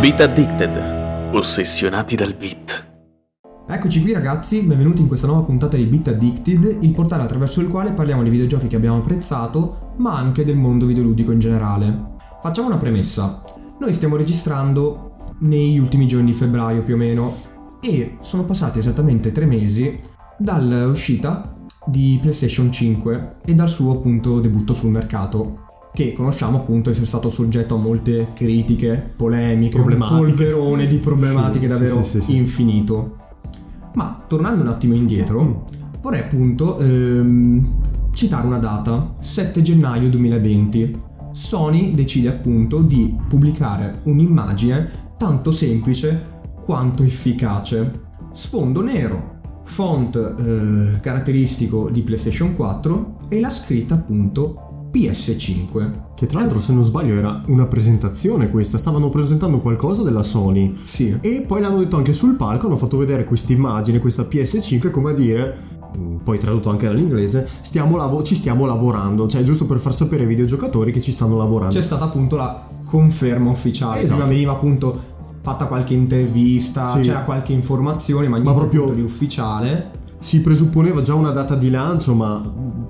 Beat Addicted. Ossessionati dal beat. Eccoci qui ragazzi, benvenuti in questa nuova puntata di Beat Addicted, il portale attraverso il quale parliamo di videogiochi che abbiamo apprezzato, ma anche del mondo videoludico in generale. Facciamo una premessa. Noi stiamo registrando negli ultimi giorni di febbraio più o meno e sono passati esattamente tre mesi dall'uscita di PlayStation 5 e dal suo appunto debutto sul mercato che conosciamo appunto essere stato soggetto a molte critiche, polemiche, un polverone di problematiche Sì, davvero sì, sì. infinito. Ma tornando un attimo indietro, vorrei appunto ehm, citare una data, 7 gennaio 2020. Sony decide appunto di pubblicare un'immagine tanto semplice quanto efficace. Sfondo nero, font eh, caratteristico di PlayStation 4 e la scritta appunto PS5. Che tra l'altro, se non sbaglio, era una presentazione questa. Stavano presentando qualcosa della Sony. Sì. E poi l'hanno detto anche sul palco, hanno fatto vedere questa immagine, questa PS5, come a dire, mm, poi tradotto anche dall'inglese, stiamo lavo- ci stiamo lavorando. Cioè, giusto per far sapere ai videogiocatori che ci stanno lavorando. c'è stata appunto la conferma ufficiale. Esatto. Prima veniva appunto fatta qualche intervista, Sì. c'era qualche informazione, ma niente proprio- di ufficiale. Si presupponeva già una data di lancio, ma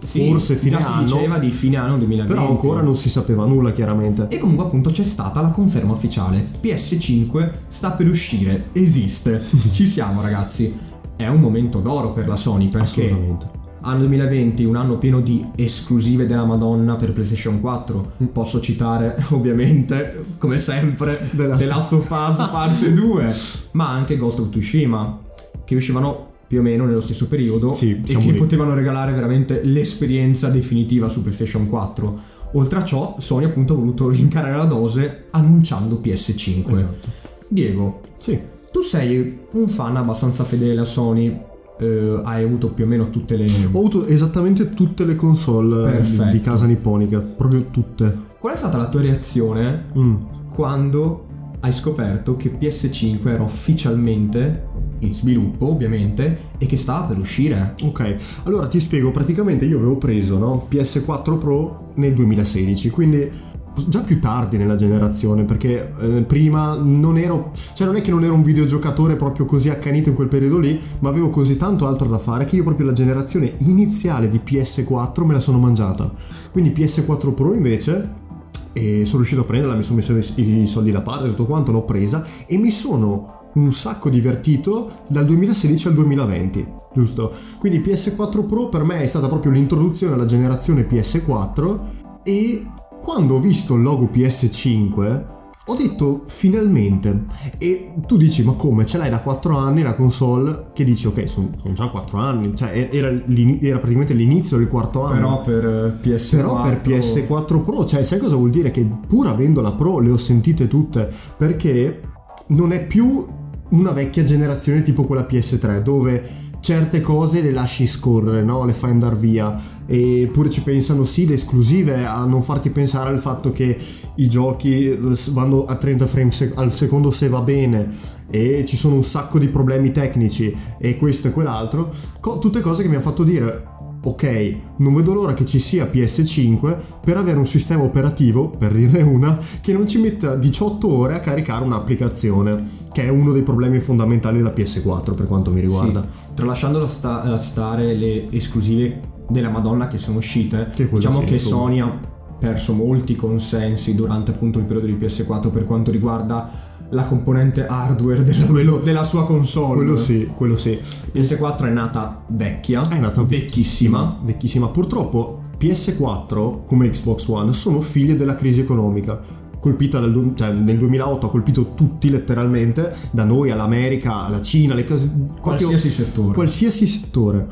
Sì, forse fine già anno. si diceva di fine anno 2020. Però ancora non si sapeva nulla, chiaramente. E comunque appunto c'è stata la conferma ufficiale. PS5 sta per uscire, esiste. Ci siamo ragazzi. È un momento d'oro per la Sony perché Assolutamente. anno 2020, un anno pieno di esclusive della Madonna per PlayStation 4. Posso citare ovviamente, come sempre, The The Last- Last, of Us parte 2, ma anche Ghost of Tsushima, che uscivano più o meno nello stesso periodo Sì, e che lì. potevano regalare veramente l'esperienza definitiva su PlayStation 4. Oltre a ciò, Sony appunto ha voluto rincarare la dose annunciando PS5. Esatto. Diego, Sì. tu sei un fan abbastanza fedele a Sony, eh, hai avuto più o meno tutte le... Ho avuto esattamente tutte le console eh, Perfetto. di casa nipponica, proprio tutte. Qual è stata la tua reazione Mm. quando hai scoperto che PS5 era ufficialmente in sviluppo, ovviamente, e che stava per uscire? Ok, allora ti spiego, praticamente io avevo preso no, PS4 Pro nel 2016, quindi già più tardi nella generazione, perché eh, prima non ero, cioè non è che non ero un videogiocatore proprio così accanito in quel periodo lì, ma avevo così tanto altro da fare che io proprio la generazione iniziale di PS4 me la sono mangiata. Quindi PS4 Pro invece e sono riuscito a prenderla, mi sono messo i soldi da parte, tutto quanto, l'ho presa e mi sono un sacco divertito dal 2016 al 2020, giusto? Quindi PS4 Pro per me è stata proprio l'introduzione alla generazione PS4 e quando ho visto il logo PS5 ho detto finalmente. E tu dici ma come? Ce l'hai da 4 anni la console? Che dici ok sono, sono già 4 anni. Cioè era, era praticamente l'inizio del quarto anno. Però per eh, PS4... però per PS4 Pro, cioè sai cosa vuol dire? Che pur avendo la Pro le ho sentite tutte perché non è più una vecchia generazione tipo quella PS3 dove certe cose le lasci scorrere, no? le fai andare via. Eppure ci pensano sì le esclusive a non farti pensare al fatto che i giochi eh, vanno a 30 frame sec- al secondo se va bene. E ci sono un sacco di problemi tecnici e questo e quell'altro, co- tutte cose che mi hanno fatto dire ok, non vedo l'ora che ci sia PS5 per avere un sistema operativo, per dirne una, che non ci metta 18 ore a caricare un'applicazione, che è uno dei problemi fondamentali della PS4 per quanto mi riguarda. Sì, tralasciando la sta- la stare le esclusive della Madonna che sono uscite, Che diciamo che. Sony ha perso molti consensi durante appunto il periodo di PS4 per quanto riguarda la componente hardware della, Quello- della sua console. Quello sì, quello sì. PS4 è nata vecchia, È nata vecchissima. Vecchissima. Purtroppo PS4, come Xbox One, sono figlie della crisi economica. Colpita dal, cioè, nel 2008 ha colpito tutti letteralmente, da noi all'America, alla Cina, le cose... proprio- Qualsiasi settore. qualsiasi settore,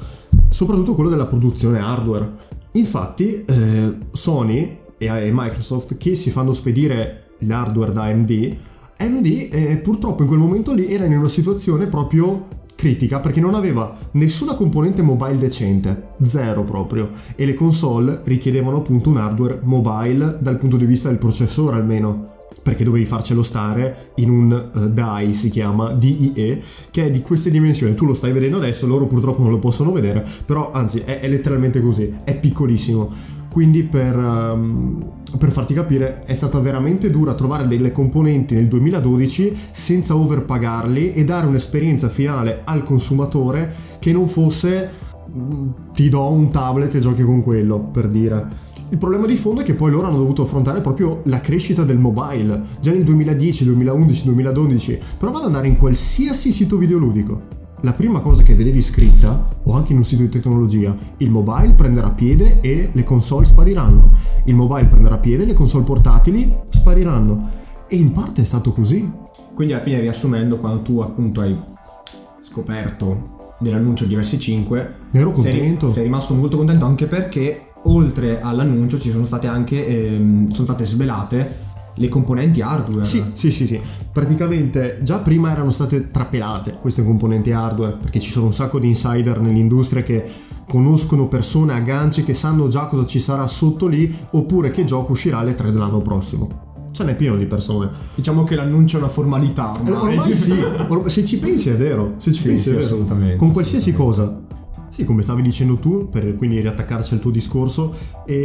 soprattutto quello della produzione hardware. Infatti, eh, Sony e, e Microsoft che si fanno spedire l'hardware da AMD, AMD eh, purtroppo in quel momento lì era in una situazione proprio critica perché non aveva nessuna componente mobile decente, zero proprio, e le console richiedevano appunto un hardware mobile dal punto di vista del processore almeno perché dovevi farcelo stare in un eh, DAI, si chiama DIE, che è di queste dimensioni. Tu lo stai vedendo adesso, loro purtroppo non lo possono vedere, però anzi è, è letteralmente così, è piccolissimo. Quindi per, um, per, farti capire è stata veramente dura trovare delle componenti nel 2012 senza overpagarli e dare un'esperienza finale al consumatore che non fosse ti do un tablet e giochi con quello, per dire. Il problema di fondo è che poi loro hanno dovuto affrontare proprio la crescita del mobile, già nel 2010, 2011, 2012. Prova ad andare in qualsiasi sito videoludico. La prima cosa che vedevi scritta, o anche in un sito di tecnologia, il mobile prenderà piede e le console spariranno. Il mobile prenderà piede e le console portatili spariranno. E in parte è stato così. Quindi alla fine riassumendo, quando tu appunto hai scoperto dell'annuncio di RS5, ero contento. Sei, sei rimasto molto contento anche perché oltre all'annuncio ci sono state anche ehm, sono state svelate le componenti hardware. Sì, sì, sì, sì. Praticamente già prima erano state trapelate queste componenti hardware, perché ci sono un sacco di insider nell'industria che conoscono persone a ganci che sanno già cosa ci sarà sotto lì, oppure che gioco uscirà alle 3 dell'anno prossimo. Ce n'è pieno di persone. Diciamo che l'annuncio è una formalità ormai. Ormai sì, se ci pensi è vero. Se ci sì, pensi sì, è vero. assolutamente. Con qualsiasi assolutamente. cosa. Sì, come stavi dicendo tu, per quindi riattaccarci al tuo discorso,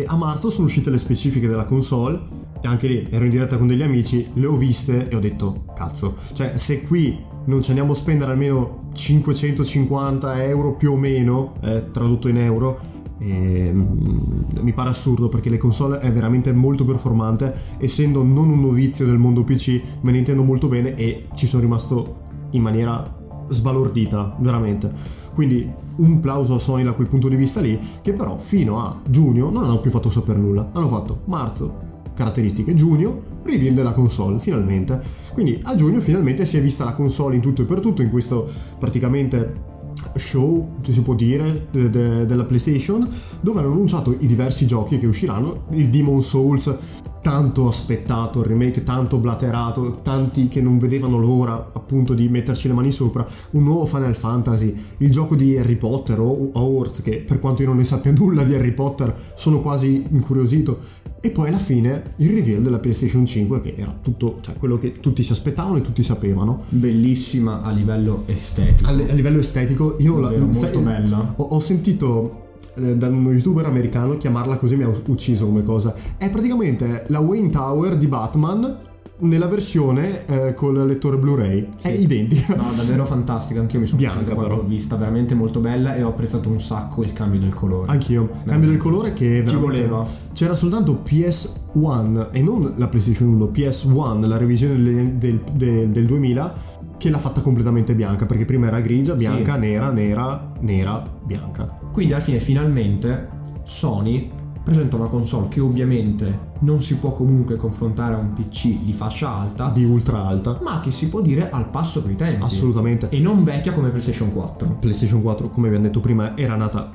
a marzo sono uscite le specifiche della console e anche lì ero in diretta con degli amici, le ho viste e ho detto, cazzo, cioè se qui non ci andiamo a spendere almeno 550 euro più o meno, eh, tradotto in euro, e, mm, mi pare assurdo perché le console è veramente molto performante, essendo non un novizio del mondo PC, me ne intendo molto bene e ci sono rimasto in maniera sbalordita, veramente. Quindi un plauso a Sony da quel punto di vista lì, che però fino a giugno non hanno più fatto sapere nulla. Hanno fatto marzo, caratteristiche, giugno, reveal della console, finalmente. Quindi a giugno finalmente si è vista la console in tutto e per tutto, in questo praticamente show, si può dire, de- de- della PlayStation, dove hanno annunciato i diversi giochi che usciranno, il Demon Souls tanto aspettato, il remake tanto blaterato, tanti che non vedevano l'ora appunto di metterci le mani sopra, un nuovo Final Fantasy, il gioco di Harry Potter o Hogwarts che per quanto io non ne sappia nulla di Harry Potter sono quasi incuriosito e poi alla fine il reveal della PlayStation 5 che era tutto, cioè quello che tutti si aspettavano e tutti sapevano. Bellissima a livello estetico. A, a livello estetico io la, molto sai, bella. Ho, ho sentito da uno youtuber americano chiamarla così mi ha ucciso come cosa. È praticamente la Wayne Tower di Batman nella versione eh, col lettore Blu-ray. Sì. È identica. No, davvero fantastica. Anch'io mi sono bianca quando l'ho vista, veramente molto bella e ho apprezzato un sacco il cambio del colore. Anch'io. Il cambio del colore che ci voleva. C'era soltanto PS1 e non la PlayStation 1, PS1, la revisione del, del, del, del 2000 che l'ha fatta completamente bianca perché prima era grigia, bianca, sì. nera, nera, nera, bianca. Quindi alla fine finalmente Sony presenta una console che ovviamente non si può comunque confrontare a un PC di fascia alta, di ultra alta, ma che si può dire al passo coi tempi. Assolutamente. E non vecchia come PlayStation 4. PlayStation 4, come abbiamo detto prima, era nata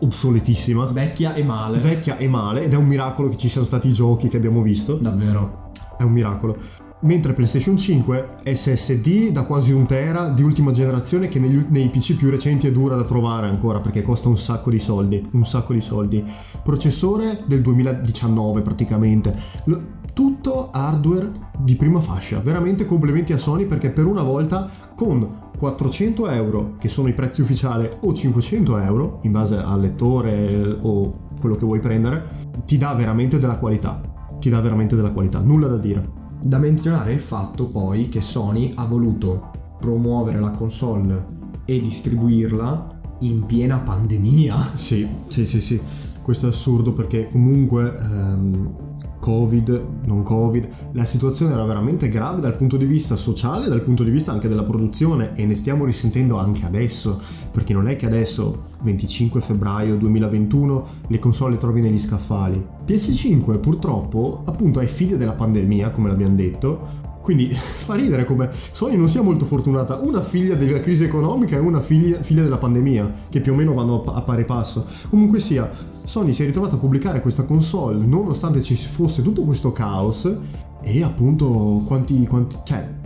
obsoletissima. Vecchia e male. Vecchia e male ed è un miracolo che ci siano stati i giochi che abbiamo visto. Davvero. È un miracolo mentre PlayStation 5 SSD da quasi un tera di ultima generazione che negli, nei PC più recenti è dura da trovare ancora perché costa un sacco di soldi, un sacco di soldi. Processore del 2019 praticamente. Tutto hardware di prima fascia, veramente complimenti a Sony perché per una volta con 400 euro che sono i prezzi ufficiali o 500 euro in base al lettore o quello che vuoi prendere ti dà veramente della qualità ti dà veramente della qualità nulla da dire da menzionare il fatto poi che Sony ha voluto promuovere la console e distribuirla in piena pandemia. Sì, sì, sì, sì. Questo è assurdo perché comunque ehm, Covid, non Covid, la situazione era veramente grave dal punto di vista sociale, dal punto di vista anche della produzione e ne stiamo risentendo anche adesso, perché non è che adesso, 25 febbraio 2021, le console le trovi negli scaffali. PS5 purtroppo appunto è figlia della pandemia, come l'abbiamo detto, quindi fa ridere come Sony non sia molto fortunata, una figlia della crisi economica e una figlia, figlia della pandemia, che più o meno vanno a pari passo. Comunque sia, Sony si è ritrovata a pubblicare questa console nonostante ci fosse tutto questo caos e appunto quanti, quanti cioè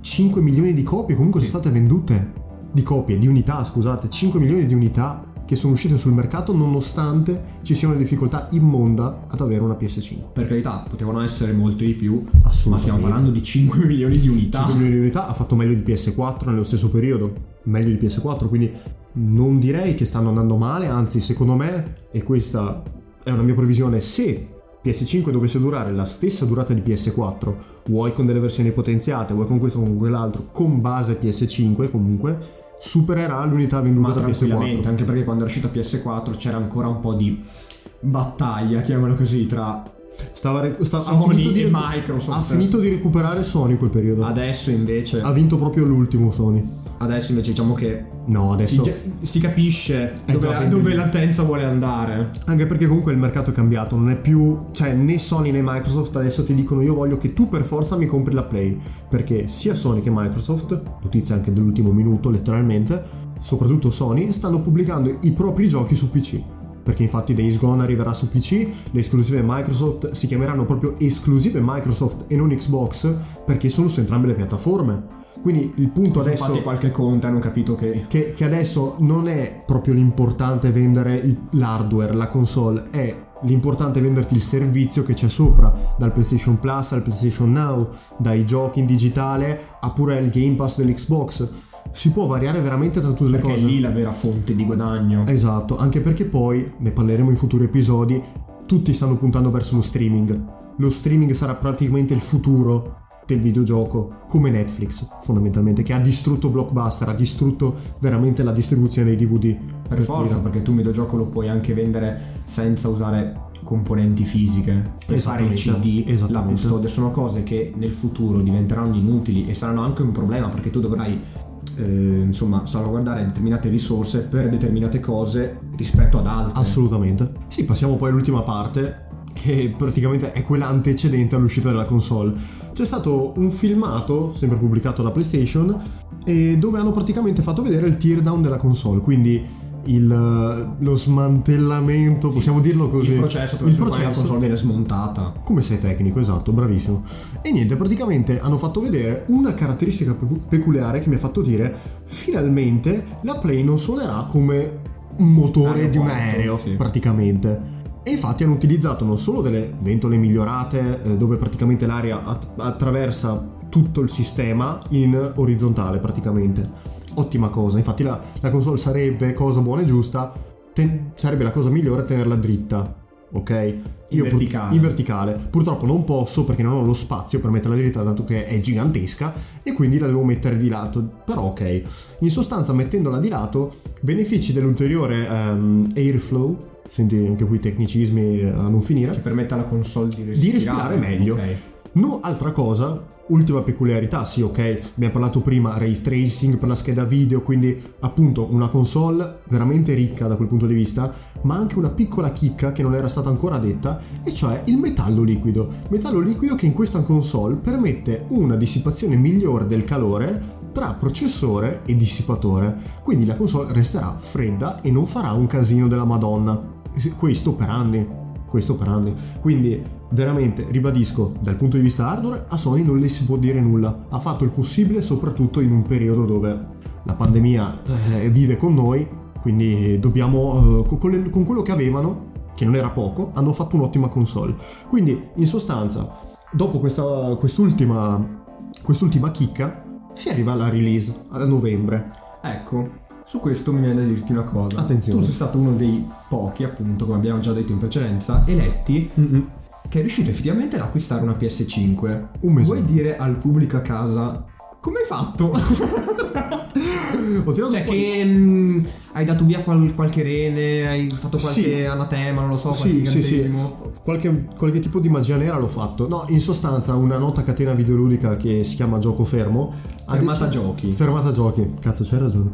5 milioni di copie comunque sono state vendute. Di copie, di unità, scusate, 5 milioni di unità che sono uscite sul mercato nonostante ci sia una difficoltà immonda ad avere una PS5. Per carità, potevano essere molto di più, ma stiamo parlando di 5 milioni di unità. 5 milioni di unità ha fatto meglio di PS4 nello stesso periodo, meglio di PS4, quindi non direi che stanno andando male, anzi secondo me, e questa è una mia previsione, se PS5 dovesse durare la stessa durata di PS4, vuoi con delle versioni potenziate, vuoi con questo o con quell'altro, con base PS5 comunque, supererà l'unità venduta Ma da tranquillamente, PS4. anche perché quando era uscita PS4 c'era ancora un po' di battaglia, chiamiamolo così, tra Stava, re- sta- ha, Sony finito di e Microsoft. ha finito di recuperare Sony quel periodo. adesso invece Ha vinto proprio l'ultimo Sony. Adesso invece diciamo che No, si, adesso... gi- si capisce dove, la, dove la vuole andare. Anche perché comunque il mercato è cambiato, non è più, cioè né Sony né Microsoft adesso ti dicono io voglio che tu per forza mi compri la Play, perché sia Sony che Microsoft, notizia anche dell'ultimo minuto letteralmente, soprattutto Sony, stanno pubblicando i propri giochi su PC. Perché infatti Days Gone arriverà su PC, le esclusive Microsoft si chiameranno proprio esclusive Microsoft e non Xbox perché sono su entrambe le piattaforme. Quindi il punto adesso fatti qualche conto, hanno capito che che, che adesso non è proprio l'importante vendere il- l'hardware, la console, è l'importante venderti il servizio che c'è sopra, dal PlayStation Plus al PlayStation Now, dai giochi in digitale a pure il Game Pass dell'Xbox. Si può variare veramente tra tutte le perché è cose. lì la vera fonte di guadagno. Esatto, anche perché poi, ne parleremo in futuri episodi, tutti stanno puntando verso lo streaming. Lo streaming sarà praticamente il futuro del videogioco, come Netflix fondamentalmente, che ha distrutto Blockbuster, ha distrutto veramente la distribuzione dei DVD. Per forza, perché tu un videogioco lo puoi anche vendere senza usare componenti fisiche per fare il CD, la custodia, sono cose che nel futuro diventeranno inutili e saranno anche un problema perché tu dovrai eh, insomma salvaguardare determinate risorse per determinate cose rispetto ad altre. Assolutamente. Sì, passiamo poi all'ultima parte, che praticamente è quella antecedente all'uscita della console. C'è stato un filmato, sempre pubblicato da PlayStation, e dove hanno praticamente fatto vedere il teardown della console, quindi il- lo smantellamento, possiamo dirlo così. il processo attraverso il quale la console viene smontata. Come sei tecnico, esatto, bravissimo. E niente, praticamente hanno fatto vedere una caratteristica pe- peculiare che mi ha fatto dire finalmente la Play non suonerà come un motore di un aereo, sì. praticamente. E infatti hanno utilizzato non solo delle ventole migliorate, eh, dove praticamente l'aria at- attraversa tutto il sistema in orizzontale, praticamente. Ottima cosa, infatti la, la console sarebbe, cosa buona e giusta, ten- sarebbe la cosa migliore tenerla dritta. Ok? In pur- verticale. in verticale. Purtroppo non posso perché non ho lo spazio per metterla dritta dato che è gigantesca e quindi la devo mettere di lato. Però ok. In sostanza mettendola di lato benefici dell'ulteriore ehm, airflow, senti anche qui i tecnicismi eh, a non finire, Che permette alla console di respirare, di respirare meglio. Ok. No, altra cosa, ultima peculiarità, sì ok, abbiamo parlato prima ray tracing per la scheda video, quindi appunto una console veramente ricca da quel punto di vista, ma anche una piccola chicca che non era stata ancora detta, e cioè il metallo liquido. Metallo liquido che in questa console permette una dissipazione migliore del calore tra processore e dissipatore, quindi la console resterà fredda e non farà un casino della Madonna. Questo per anni questo per anni. Quindi veramente ribadisco, dal punto di vista hardware a Sony non le si può dire nulla. Ha fatto il possibile soprattutto in un periodo dove la pandemia eh, vive con noi, quindi dobbiamo eh, con, le- con quello che avevano, che non era poco, hanno fatto un'ottima console. Quindi in sostanza, dopo questa, quest'ultima quest'ultima chicca si arriva alla release a novembre. Ecco, su questo mi viene da dirti una cosa. Attenzione. Tu sei stato uno dei pochi, appunto, come abbiamo già detto in precedenza, eletti che è riuscito effettivamente ad acquistare una PS5. Un mese. Vuoi dire al pubblico a casa come hai fatto? Ho tirato cioè fuori- che mm, hai dato via qual- qualche rene, hai fatto qualche Sì. anatema, non lo so, qualche Sì, sì, sì. Qualche, qualche tipo di magia nera l'ho fatto. No, in sostanza una nota catena videoludica che si chiama Gioco Fermo. Fermata deciso- giochi. Fermata giochi, cazzo c'hai ragione.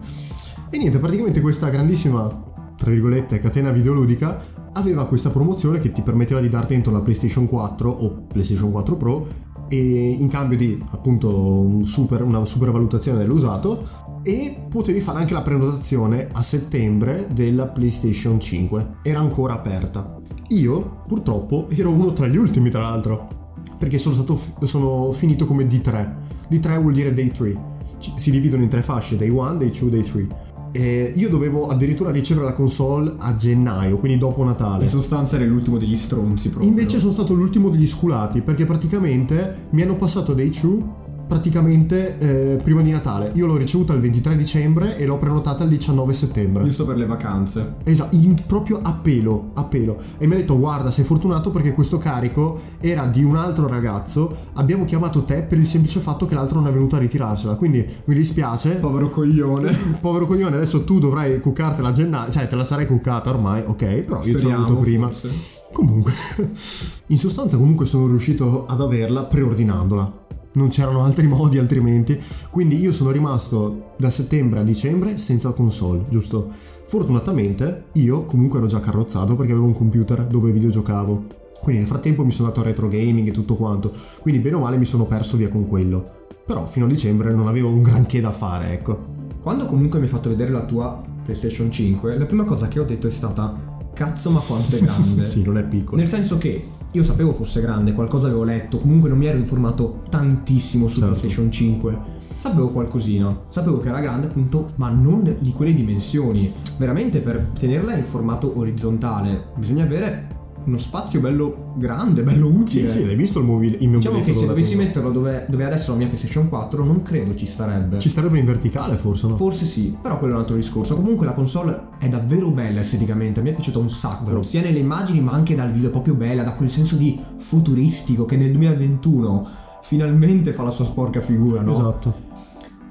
E niente, praticamente questa grandissima, tra virgolette, catena videoludica aveva questa promozione che ti permetteva di dar dentro la PlayStation 4 o PlayStation 4 Pro e in cambio di appunto un super- una super valutazione dell'usato e potevi fare anche la prenotazione a settembre della PlayStation 5 era ancora aperta. Io purtroppo ero uno tra gli ultimi tra l'altro perché sono stato sono finito come D3 D3 vuol dire Day 3 Ci- si dividono in tre fasce Day 1, Day 2, Day 3 e io dovevo addirittura ricevere la console a gennaio quindi dopo Natale In sostanza eri l'ultimo degli stronzi proprio. Invece sono stato l'ultimo degli sculati perché praticamente mi hanno passato dei True praticamente eh, prima di Natale. Io l'ho ricevuta il 23 dicembre e l'ho prenotata il 19 settembre. Giusto per le vacanze. Esatto, in- proprio a pelo, a pelo. E mi ha detto guarda sei fortunato perché questo carico era di un altro ragazzo, abbiamo chiamato te per il semplice fatto che l'altro non è venuto a ritirarsela, quindi mi dispiace. Povero coglione. Povero coglione, adesso tu dovrai cuccartela a gennaio, cioè te la sarei cuccata ormai, ok, però io te l'ho Speriamo, avuto prima. forse. Comunque, in sostanza comunque sono riuscito ad averla preordinandola. Non c'erano altri modi altrimenti, quindi io sono rimasto da settembre a dicembre senza console, giusto? Fortunatamente io comunque ero già carrozzato perché avevo un computer dove videogiocavo. Quindi nel frattempo mi sono dato a retro gaming e tutto quanto, quindi bene o male mi sono perso via con quello. Però fino a dicembre non avevo un granché da fare, ecco. Quando comunque mi hai fatto vedere la tua PlayStation 5, la prima cosa che ho detto è stata cazzo ma quanto è grande. sì, non è piccolo. Nel senso che io sapevo fosse grande, qualcosa avevo letto, comunque non mi ero informato tantissimo su Certo. PlayStation 5. Sapevo qualcosina, sapevo che era grande appunto, ma non di quelle dimensioni. Veramente per tenerla in formato orizzontale bisogna avere uno spazio bello grande, bello Sì, utile. sì, l'hai visto il, mobil- il mio Diciamo che se dovessi prima? metterlo dove, dove adesso la mia PlayStation 4 non credo ci starebbe. Ci starebbe in verticale forse, no? Forse sì, però quello è un altro discorso. Comunque la console è davvero bella esteticamente, mi è piaciuta un sacco, Vero. sia nelle immagini ma anche dal video, è proprio bella, da quel senso di futuristico che nel 2021 finalmente fa la sua sporca figura, no? Esatto.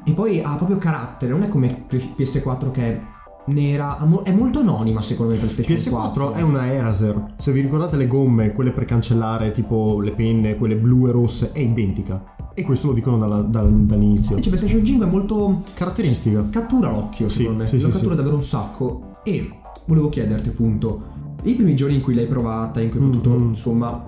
E poi ha proprio carattere, non è come PS4 che è nera, è molto anonima secondo me PlayStation PS4 4. è una Eraser. Se vi ricordate le gomme, quelle per cancellare, tipo le penne, quelle blu e rosse, è identica. E questo lo dicono dalla- dal- dall'inizio. Invece PlayStation 5 è molto Caratteristica. cattura l'occhio Sì, secondo me, sì, lo sì, cattura sì. davvero un sacco e volevo chiederti appunto i primi giorni in cui l'hai provata, in cui hai potuto Mhm. insomma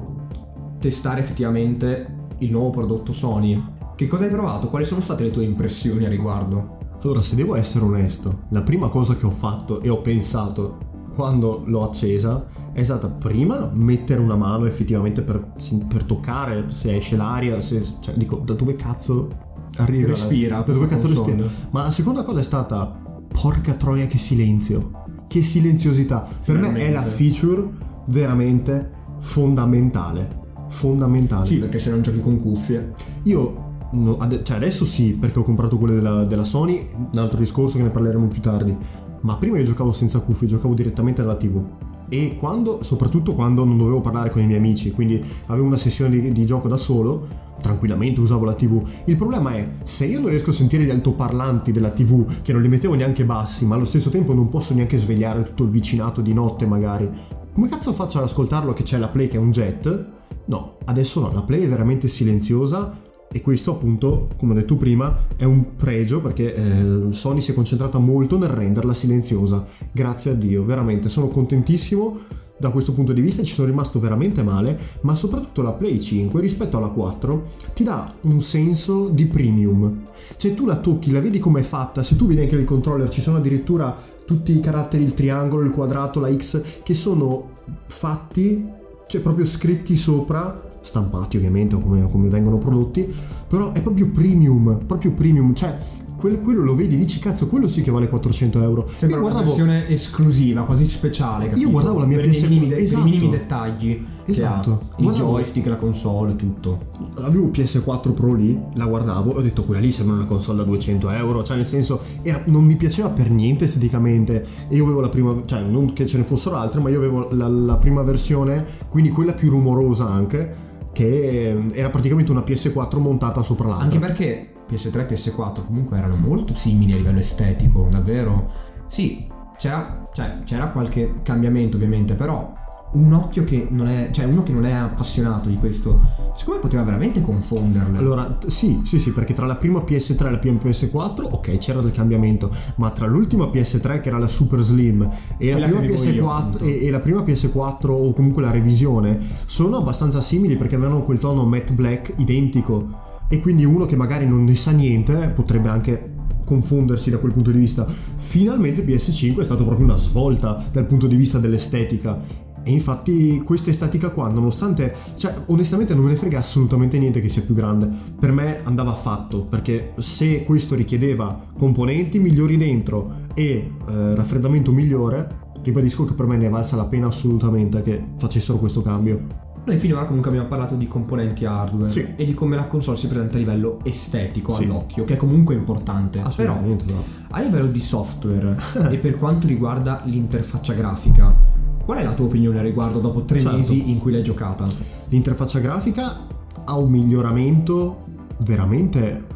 testare effettivamente il nuovo prodotto Sony, che cosa hai provato? Quali sono state le tue impressioni a riguardo? Allora, se devo essere onesto, la prima cosa che ho fatto e ho pensato quando l'ho accesa è stata prima mettere una mano effettivamente per, per toccare se esce l'aria, se, cioè dico da dove cazzo arriva. Respira Da dove cazzo respira. Ma la seconda cosa è stata porca troia che silenzio. Che silenziosità. Per me è la Finalmente. feature veramente fondamentale. Fondamentale. Sì, perché se non giochi con cuffie. Io, no, ade- cioè adesso sì, perché ho comprato quelle della, della Sony, un altro discorso che ne parleremo più tardi. Ma prima io giocavo senza cuffie, giocavo direttamente alla TV. E quando, soprattutto quando non dovevo parlare con i miei amici, quindi avevo una sessione di, di gioco da solo, tranquillamente usavo la TV. Il problema è, se io non riesco a sentire gli altoparlanti della TV, che non li mettevo neanche bassi, ma allo stesso tempo non posso neanche svegliare tutto il vicinato di notte magari, come cazzo faccio ad ascoltarlo che c'è la Play che è un jet? No, adesso no, la Play è veramente silenziosa e questo appunto, come ho detto prima, è un pregio perché eh, Sony si è concentrata molto nel renderla silenziosa. Grazie a Dio, veramente sono contentissimo da questo punto di vista, ci sono rimasto veramente male, ma soprattutto la Play 5 rispetto alla 4 ti dà un senso di premium. Cioè tu la tocchi, la vedi com'è fatta, se tu vedi anche nel controller ci sono addirittura tutti i caratteri, il triangolo, il quadrato, la X, che sono fatti, cioè proprio scritti sopra stampati ovviamente o come, come vengono prodotti, però è proprio premium, proprio premium, cioè quello, quello lo vedi e dici cazzo, quello sì che vale 400 euro. Sembra Io una guardavo, versione esclusiva, quasi speciale. capito? guardavo la mia per, i PS4 minimi, de- per esatto. i minimi dettagli Esatto. ha. Il Guardavo- joystick, la console, tutto. avevo PS4 Pro lì, la guardavo e ho detto quella lì sembra una console da 200 euro, cioè nel senso era- non mi piaceva per niente esteticamente e io avevo la prima, cioè non che ce ne fossero altre, ma io avevo la, la prima versione, quindi quella più rumorosa anche, che era praticamente una PS4 montata sopra l'altra. Anche perché PS3 e PS4 comunque erano molto simili a livello estetico, davvero. Sì, c'era, cioè, c'era qualche cambiamento ovviamente, però un occhio che non è, cioè uno che non è appassionato di questo, secondo me poteva veramente confonderle. Allora, sì, sì, sì, perché tra la prima PS3 e la prima PS4, ok, c'era del cambiamento, ma tra l'ultima PS3 che era la Super Slim e la, prima che avevo io, PS4 appunto. e, e la prima PS4 o comunque la revisione sono abbastanza simili perché avevano quel tono matte black identico e quindi uno che magari non ne sa niente potrebbe anche confondersi da quel punto di vista. Finalmente PS5 è stato proprio una svolta dal punto di vista dell'estetica. E infatti questa estetica qua, nonostante, cioè onestamente non me ne frega assolutamente niente che sia più grande, per me andava fatto, perché se questo richiedeva componenti migliori dentro e eh, raffreddamento migliore, ribadisco che per me ne è valsa la pena assolutamente che facessero questo cambio. Noi finora comunque abbiamo parlato di componenti hardware Sì. e di come la console si presenta a livello estetico Sì. all'occhio, che è comunque importante. Però Assolutamente. no. a livello di software e per quanto riguarda l'interfaccia grafica, qual è la tua opinione al riguardo dopo tre Certo. mesi in cui l'hai giocata? L'interfaccia grafica ha un miglioramento veramente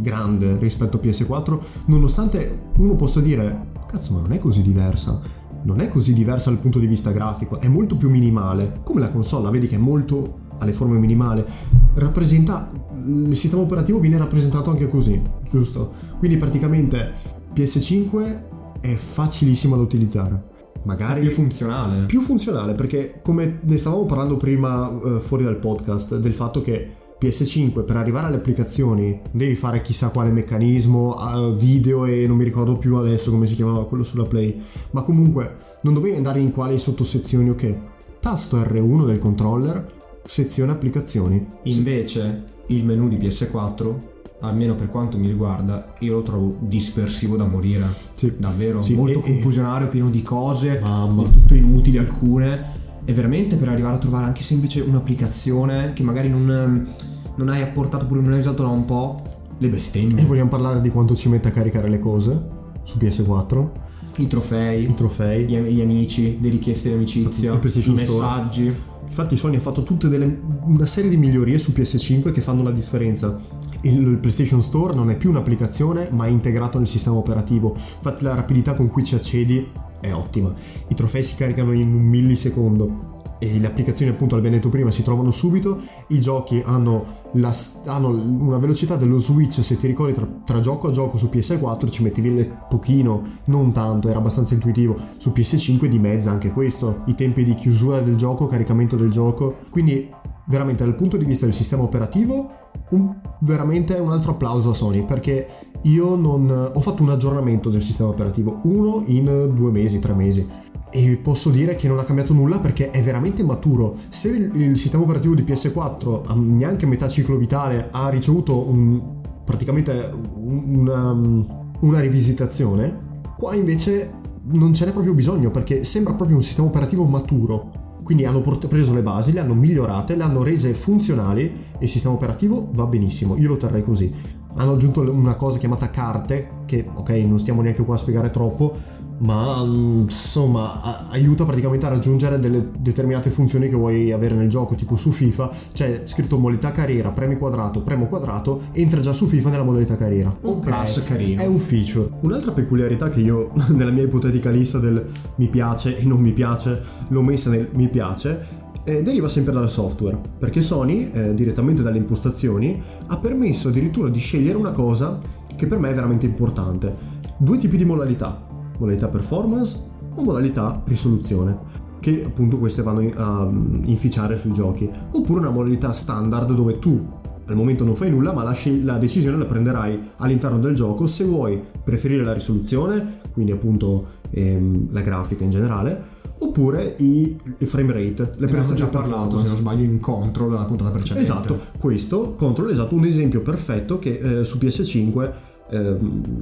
grande rispetto a PS4, nonostante uno possa dire, cazzo ma non è così diversa, non è così diversa dal punto di vista grafico, è molto più minimale, come la console, vedi che è molto alle forme minimali, rappresenta, il sistema operativo viene rappresentato anche così, giusto? Quindi praticamente PS5 è facilissimo da utilizzare. Magari Più funzionale. più funzionale perché come ne stavamo parlando prima eh, fuori dal podcast del fatto che PS5 per arrivare alle applicazioni devi fare chissà quale meccanismo eh, video e non mi ricordo più adesso come si chiamava quello sulla Play ma comunque non dovevi andare in quali sottosezioni ok tasto R1 del controller sezione applicazioni Invece il menu di PS4, almeno per quanto mi riguarda, io lo trovo dispersivo da morire. Sì. Davvero, Sì, molto e- e- confusionario, pieno di cose, Mamma. del tutto inutili alcune. E veramente per arrivare a trovare anche semplice un'applicazione che magari non, non hai apportato pure non hai usato da un po', le bestemmie, e vogliamo parlare di quanto ci mette a caricare le cose su PS4 i trofei, i trofei gli, gli amici, le richieste di amicizia, i Store. Infatti Sony ha fatto delle, una serie di migliorie su PS5 che fanno la differenza. Il PlayStation Store non è più un'applicazione ma è integrato nel sistema operativo. Infatti la rapidità con cui ci accedi è ottima. I trofei si caricano in un millisecondo e le applicazioni appunto al detto prima si trovano subito. I giochi hanno, la, hanno una velocità dello switch se ti ricordi tra, tra gioco a gioco su PS4 ci metti via pochino, non tanto, era abbastanza intuitivo. Su PS5 di mezza anche questo, i tempi di chiusura del gioco, caricamento del gioco. Quindi veramente dal punto di vista del sistema operativo un, veramente un altro applauso a Sony perché io non ho fatto un aggiornamento del sistema operativo, uno in due mesi, tre mesi. E posso dire che non ha cambiato nulla perché è veramente maturo. Se il, il sistema operativo di PS4 a neanche metà ciclo vitale ha ricevuto un, praticamente un- una, una rivisitazione, qua invece non ce n'è proprio bisogno perché sembra proprio un sistema operativo maturo. Quindi hanno preso le basi, le hanno migliorate, le hanno rese funzionali e il sistema operativo va benissimo. Io lo terrei così. Hanno aggiunto una cosa chiamata carte, che ok, non stiamo neanche qua a spiegare troppo, ma mm, insomma aiuta praticamente a raggiungere delle determinate funzioni che vuoi avere nel gioco, tipo su FIFA c'è scritto modalità carriera, premi quadrato, premo quadrato, entra già su FIFA nella modalità carriera. Un plus carino. È un feature. Un'altra peculiarità che io nella mia ipotetica lista del mi piace e non mi piace l'ho messa nel mi piace eh, deriva sempre dal software, perché Sony, eh, direttamente dalle impostazioni, ha permesso addirittura di scegliere una cosa che per me è veramente importante. Due tipi di modalità, modalità performance o modalità risoluzione, che appunto queste vanno a inficiare sui giochi, oppure una modalità standard dove tu al momento non fai nulla, ma lasci la decisione la prenderai all'interno del gioco se vuoi preferire la risoluzione, quindi appunto ehm, la grafica in generale, oppure i, i frame rate, le Ne abbiamo già parlato, se non sbaglio, in control la puntata precedente. Esatto, questo Control è esatto un esempio perfetto che eh, su PS5 ehm,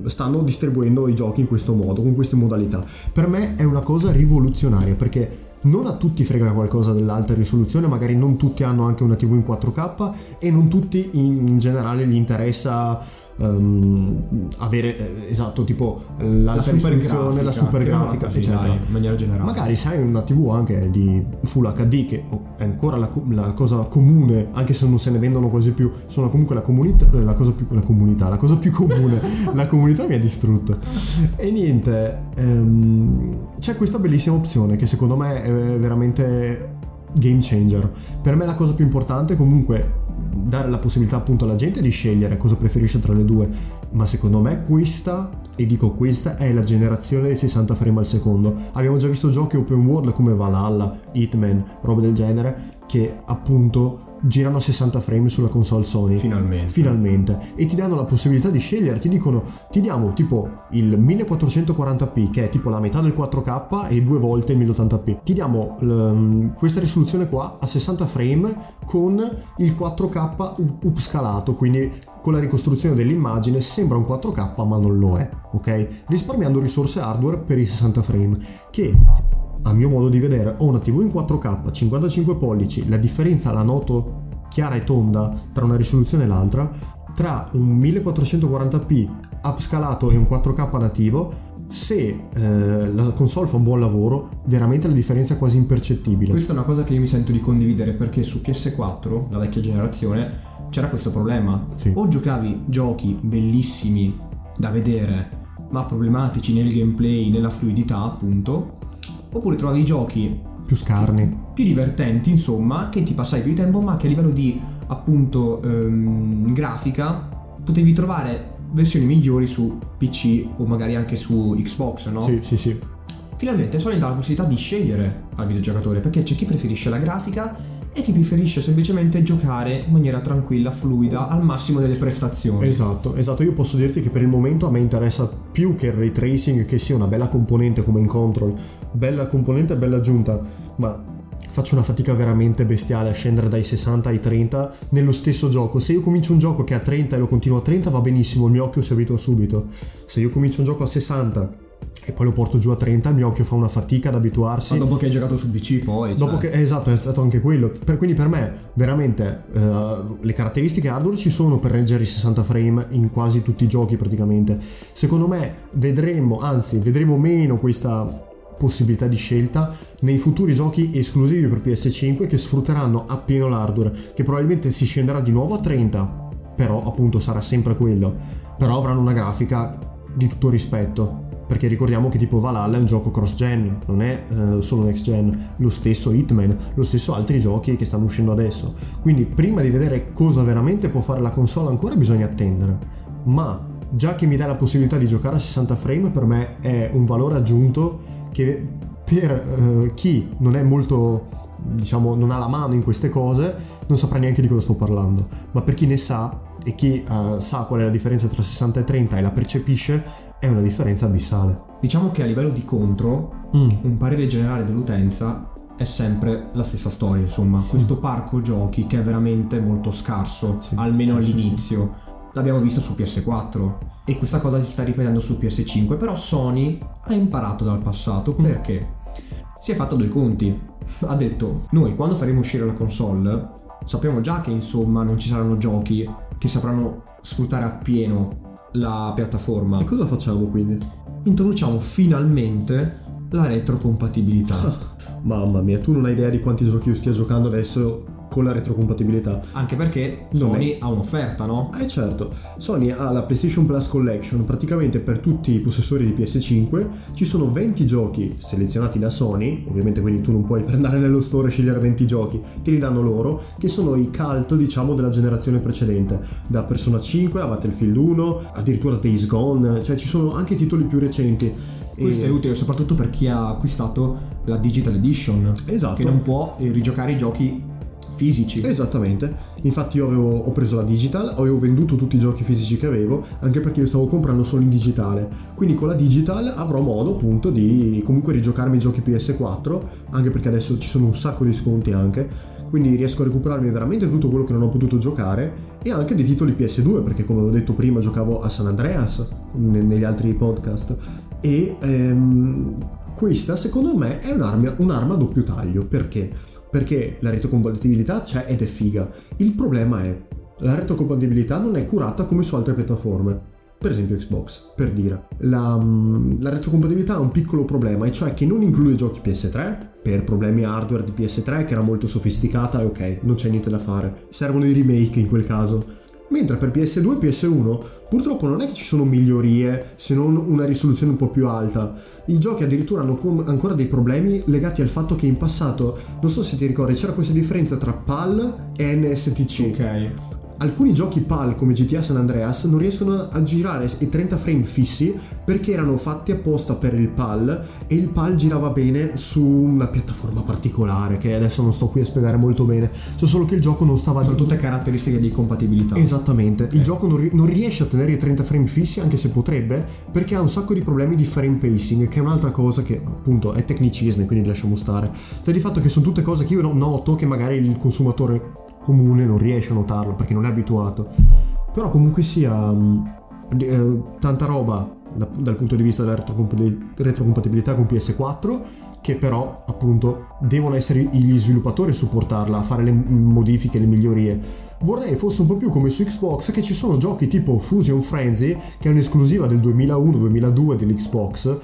stanno distribuendo i giochi in questo modo, con queste modalità. Per me è una cosa rivoluzionaria perché non a tutti frega qualcosa dell'alta risoluzione, magari non tutti hanno anche una TV in 4K e non tutti in, in generale gli interessa ehm, avere eh, esatto tipo la super grafica, la super grafica, eccetera. in maniera generale. Magari sai una TV anche di Full HD che oh, è ancora la, la cosa comune, anche se non se ne vendono quasi più, sono comunque la comunità, eh, la cosa più, la comunità, la cosa più comune, la comunità mi ha distrutto. E niente, ehm, c'è questa bellissima opzione che secondo me è veramente game changer. Per me la cosa più importante è comunque dare la possibilità appunto alla gente di scegliere cosa preferisce tra le due, ma secondo me questa, e dico questa, è la generazione dei 60 frame al secondo. Abbiamo già visto giochi open world come Valhalla, Hitman, robe del genere, che appunto girano a 60 frame sulla console Sony. Finalmente. Finalmente. E ti danno la possibilità di scegliere, ti dicono, ti diamo tipo il 1440p, che è tipo la metà del 4K e due volte il 1080p. Ti diamo l- questa risoluzione qua a 60 frame con il 4K u- upscalato, quindi con la ricostruzione dell'immagine sembra un 4K ma non lo è, ok? Risparmiando risorse hardware per i 60 frame, che a mio modo di vedere, ho una TV in 4K, 55 pollici, la differenza la noto chiara e tonda tra una risoluzione e l'altra, tra un 1440p upscalato e un 4K nativo, se eh, la console fa un buon lavoro, veramente la differenza è quasi impercettibile. Questa è una cosa che io mi sento di condividere perché su PS4, la vecchia generazione, c'era questo problema. Sì. O giocavi giochi bellissimi da vedere, ma problematici nel gameplay, nella fluidità, appunto, oppure trovavi giochi più scarni. più divertenti, insomma, che ti passavi più tempo, ma che a livello di appunto ehm, grafica potevi trovare versioni migliori su PC o magari anche su Xbox, no? Sì, sì, sì. Finalmente Sony dà la possibilità di scegliere al videogiocatore perché c'è chi preferisce la grafica e chi preferisce semplicemente giocare in maniera tranquilla, fluida, al massimo delle prestazioni. Esatto, esatto. Io posso dirti che per il momento a me interessa più che il ray tracing che sia una bella componente come in Control, bella componente e bella aggiunta, ma faccio una fatica veramente bestiale a scendere dai 60 ai 30 nello stesso gioco. Se io comincio un gioco che è a 30 e lo continuo a 30 va benissimo, il mio occhio si abitua subito. Se io comincio un gioco a 60 e poi lo porto giù a 30, il mio occhio fa una fatica ad abituarsi. Ma dopo che hai giocato su PC poi... Dopo cioè, che, esatto, è stato anche quello. Per- quindi per me, veramente, eh, le caratteristiche hardware ci sono per reggere i 60 frame in quasi tutti i giochi praticamente. Secondo me vedremo, anzi, vedremo meno questa possibilità di scelta nei futuri giochi esclusivi per PS5 che sfrutteranno appieno l'hardware, che probabilmente si scenderà di nuovo a 30, però appunto sarà sempre quello. Però avranno una grafica di tutto rispetto. Perché ricordiamo che tipo Valhalla è un gioco cross-gen, non è eh, solo next-gen, lo stesso Hitman, lo stesso altri giochi che stanno uscendo adesso. Quindi prima di vedere cosa veramente può fare la console ancora bisogna attendere. Ma già che mi dà la possibilità di giocare a 60 frame per me è un valore aggiunto che per eh, chi non è molto diciamo non ha la mano in queste cose non saprà neanche di cosa sto parlando ma per chi ne sa e chi eh, sa qual è la differenza tra 60 e 30 e la percepisce è una differenza abissale Diciamo che a livello di contro, Mm. un parere generale dell'utenza è sempre la stessa storia, insomma, questo parco giochi che è veramente molto scarso, Sì, almeno sì, sì, all'inizio. L'abbiamo visto su PS4 e questa cosa si sta ripetendo su PS5, però Sony ha imparato dal passato Mm. perché si è fatto due conti. Ha detto, noi quando faremo uscire la console sappiamo già che insomma non ci saranno giochi che sapranno sfruttare appieno la piattaforma e cosa facciamo quindi? introduciamo finalmente la retrocompatibilità. mamma mia tu non hai idea di quanti giochi io stia giocando adesso con la retrocompatibilità Anche perché Non Sony ha un'offerta, no? Eh certo, Sony ha la PlayStation Plus Collection, praticamente per tutti i possessori di PS5 ci sono 20 giochi selezionati da Sony, ovviamente quindi tu non puoi andare nello store e scegliere 20 giochi, te li danno loro, che sono i cult diciamo della generazione precedente, da Persona 5 a Battlefield 1, addirittura Days Gone, cioè ci sono anche titoli più recenti. Questo E- è utile soprattutto per chi ha acquistato la Digital Edition. Esatto. Che non può eh, rigiocare i giochi fisici. Esattamente, infatti io avevo, ho preso la digital, avevo venduto tutti i giochi fisici che avevo, anche perché io stavo comprando solo in digitale, quindi con la digital avrò modo appunto di comunque rigiocarmi i giochi PS4, anche perché adesso ci sono un sacco di sconti anche, quindi riesco a recuperarmi veramente tutto quello che non ho potuto giocare e anche dei titoli PS2, perché come ho detto prima giocavo a San Andreas ne- negli altri podcast. E ehm, questa secondo me è un'arma, un'arma a doppio taglio, perché? Perché la retrocompatibilità c'è ed è figa. Il problema è la retrocompatibilità non è curata come su altre piattaforme. Per esempio Xbox, per dire. La, mm, la retrocompatibilità ha un piccolo problema, e cioè che non include giochi PS3, per problemi hardware di PS3 che era molto sofisticata e ok, non c'è niente da fare. Servono i remake in quel caso. Mentre per PS2 e PS1 purtroppo non è che ci sono migliorie se non una risoluzione un po' più alta. I giochi addirittura hanno com- ancora dei problemi legati al fatto che in passato, non so se ti ricordi, c'era questa differenza tra PAL e NSTC. Ok. Alcuni giochi PAL come GTA San Andreas non riescono a girare i 30 frame fissi perché erano fatti apposta per il PAL e il PAL girava bene su una piattaforma particolare che adesso non sto qui a spiegare molto bene, so solo che il gioco non stava Sono tutte caratteristiche di compatibilità. Esattamente, il gioco non, non riesce a tenere i 30 frame fissi anche se potrebbe perché ha un sacco di problemi di frame pacing che è un'altra cosa che appunto è tecnicismi quindi lasciamo stare. Sta di fatto che sono tutte cose che io no- noto che magari il consumatore comune non riesce a notarlo perché non è abituato. Però comunque sia mh, eh, tanta roba da- dal punto di vista della retrocompati- retrocompatibilità con PS4 che però appunto devono essere gli sviluppatori a supportarla, a fare le modifiche, le migliorie. Vorrei fosse un po' più come su Xbox che ci sono giochi tipo Fusion Frenzy, che è un'esclusiva del 2001-2002 dell'Xbox,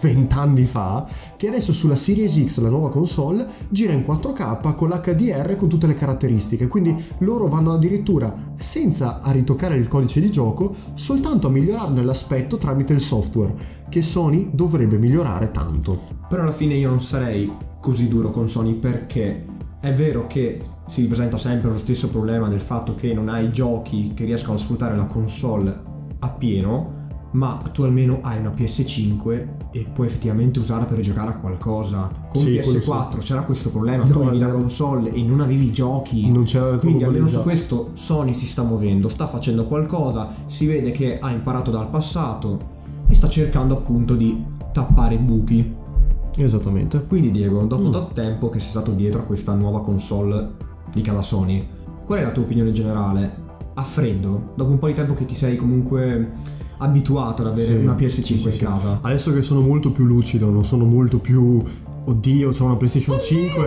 20 anni fa, che adesso sulla Series X, la nuova console, gira in 4K con l'HDR con tutte le caratteristiche. Quindi loro vanno addirittura senza a ritoccare il codice di gioco, soltanto a migliorarne l'aspetto tramite il software, che Sony dovrebbe migliorare tanto. Però alla fine io non sarei così duro con Sony perché è vero che si ripresenta sempre lo stesso problema del fatto che non hai giochi che riescono a sfruttare la console appieno, ma tu almeno hai una PS5 e puoi effettivamente usarla per giocare a qualcosa. Con Sì, PS4 quello c'era questo problema, No, tu avevi la console e non avevi i giochi. Non c'era Quindi almeno su questo Sony si sta muovendo, sta facendo qualcosa, si vede che ha imparato dal passato e sta cercando appunto di tappare i buchi. Esattamente. Quindi Diego, dopo Mm. tanto tempo che sei stato dietro a questa nuova console di casa Sony, qual è la tua opinione generale? A freddo, dopo un po' di tempo che ti sei comunque abituato ad avere Sì, una PS5 sì, in sì. casa. Adesso che sono molto più lucido, non sono molto più. Oddio, c'ho una PlayStation 5.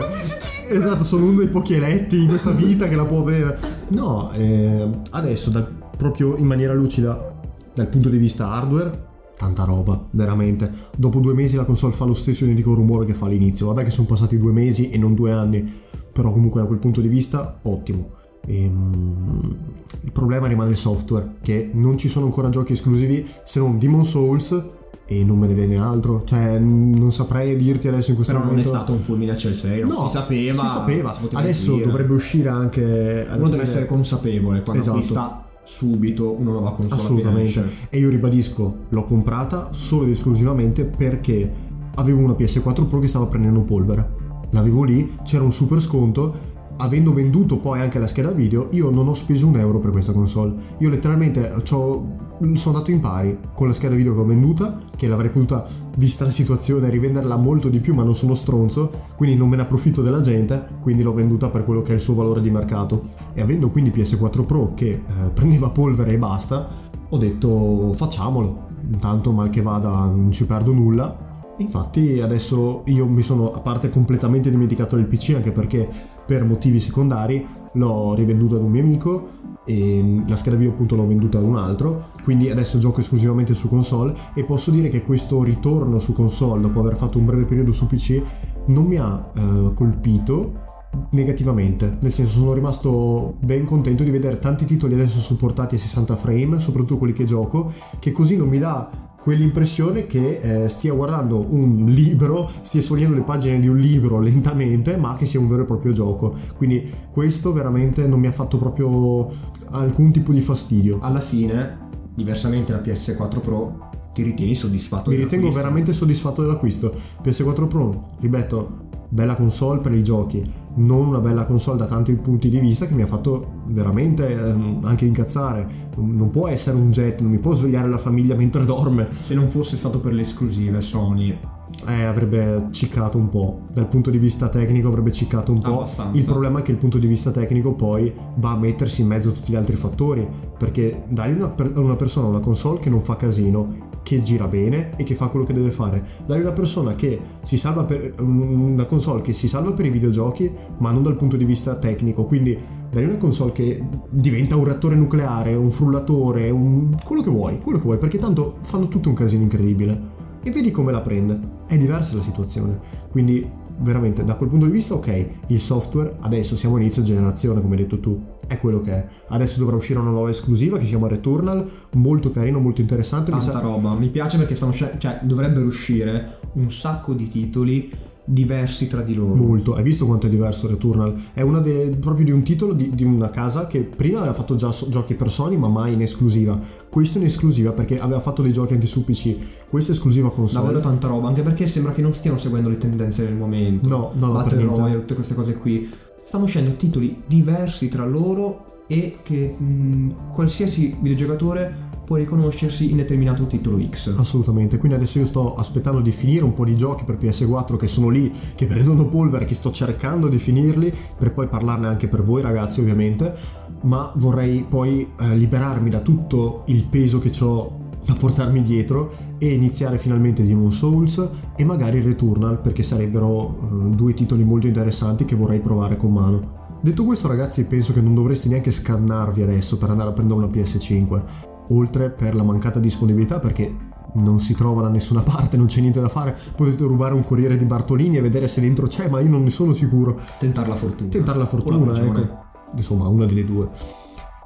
Esatto, sono uno dei pochi eletti in questa vita che la può avere. No, eh, adesso dal- proprio in maniera lucida dal punto di vista hardware, tanta roba, veramente. Dopo due mesi la console fa lo stesso identico rumore che fa all'inizio. Vabbè che sono passati due mesi e non due anni, però comunque da quel punto di vista ottimo. Ehm, il problema rimane il software, che non ci sono ancora giochi esclusivi se non Demon Souls e non me ne viene altro. Cioè, non saprei dirti adesso in questo Però non è momento. stato un fulmine a ciel sereno, No, si sapeva. Si sapeva. si Adesso intuire. dovrebbe uscire anche. Uno deve essere consapevole quando Esatto. acquista subito una nuova console Assolutamente. E io ribadisco, l'ho comprata solo ed esclusivamente perché avevo una PS4 Pro che stava prendendo polvere. L'avevo lì, c'era un super sconto. Avendo venduto poi anche la scheda video, io non ho speso un euro per questa console. Io letteralmente c'ho- sono andato in pari con la scheda video che ho venduta, che l'avrei potuta, vista la situazione, rivenderla molto di più, ma non sono stronzo, quindi non me ne approfitto della gente, quindi l'ho venduta per quello che è il suo valore di mercato. E avendo quindi PS4 Pro che eh, prendeva polvere e basta, ho detto facciamolo, intanto mal che vada non ci perdo nulla. Infatti adesso io mi sono a parte completamente dimenticato del PC anche perché per motivi secondari l'ho rivenduto ad un mio amico e la scheda video appunto l'ho venduta ad un altro, quindi adesso gioco esclusivamente su console e posso dire che questo ritorno su console dopo aver fatto un breve periodo su PC non mi ha eh, colpito negativamente, nel senso sono rimasto ben contento di vedere tanti titoli adesso supportati a 60 frame, soprattutto quelli che gioco, che così non mi dà quell'impressione che eh, stia guardando un libro, stia sfogliando le pagine di un libro lentamente, ma che sia un vero e proprio gioco. Quindi questo veramente non mi ha fatto proprio alcun tipo di fastidio. Alla fine, diversamente da PS4 Pro, ti ritieni soddisfatto Mi ritengo veramente soddisfatto dell'acquisto. PS4 Pro, ripeto, bella console per i giochi, non una bella console da tanti punti di vista che mi ha fatto veramente ehm, anche incazzare. Non può essere un jet, non mi può svegliare la famiglia mentre dorme. Se non fosse stato per le esclusive Sony, Eh, avrebbe ciccato un po'. Dal punto di vista tecnico avrebbe ciccato un po'. Abbastanza. Il problema è che il punto di vista tecnico poi va a mettersi in mezzo a tutti gli altri fattori. Perché dai una, per- una persona una console che non fa casino, che gira bene e che fa quello che deve fare. Dai una persona che si salva per una console che si salva per i videogiochi, ma non dal punto di vista tecnico. Quindi dai una console che diventa un reattore nucleare, un frullatore, un... quello che vuoi, quello che vuoi, perché tanto fanno tutto un casino incredibile e vedi come la prende. È diversa la situazione. Quindi, veramente, da quel punto di vista, ok, il software adesso siamo inizio generazione, come hai detto tu, è quello che è. Adesso dovrà uscire una nuova esclusiva che si chiama Returnal, molto carino, molto interessante. Mi tanta sa- roba. Mi piace perché stanno uscendo, cioè dovrebbero uscire un sacco di titoli diversi tra di loro. Molto, hai visto quanto è diverso Returnal? È una de- proprio di un titolo di, di una casa che prima aveva fatto già so- giochi per Sony, ma mai in esclusiva. Questo in esclusiva perché aveva fatto dei giochi anche su PC. Questa è esclusiva console. Davvero tanta roba, anche perché sembra che non stiano seguendo le tendenze del momento. No, no, no, Battle. Royale, tutte queste cose qui. Stanno uscendo titoli diversi tra loro e che mh, qualsiasi videogiocatore può riconoscersi in determinato titolo X. Assolutamente, quindi adesso io sto aspettando di finire un po' di giochi per PS4 che sono lì, che prendono polvere, che sto cercando di finirli per poi parlarne anche per voi ragazzi ovviamente, ma vorrei poi eh, liberarmi da tutto il peso che ho da portarmi dietro e iniziare finalmente Demon Souls e magari Returnal perché sarebbero eh, due titoli molto interessanti che vorrei provare con mano. Detto questo ragazzi penso che non dovreste neanche scannarvi adesso per andare a prendere una PS5, oltre per la mancata disponibilità perché non si trova da nessuna parte, non c'è niente da fare, potete rubare un corriere di Bartolini e vedere se dentro c'è, ma io non ne sono sicuro. Tentare la fortuna. Tentare la fortuna, prigione. ecco. Insomma, una delle due.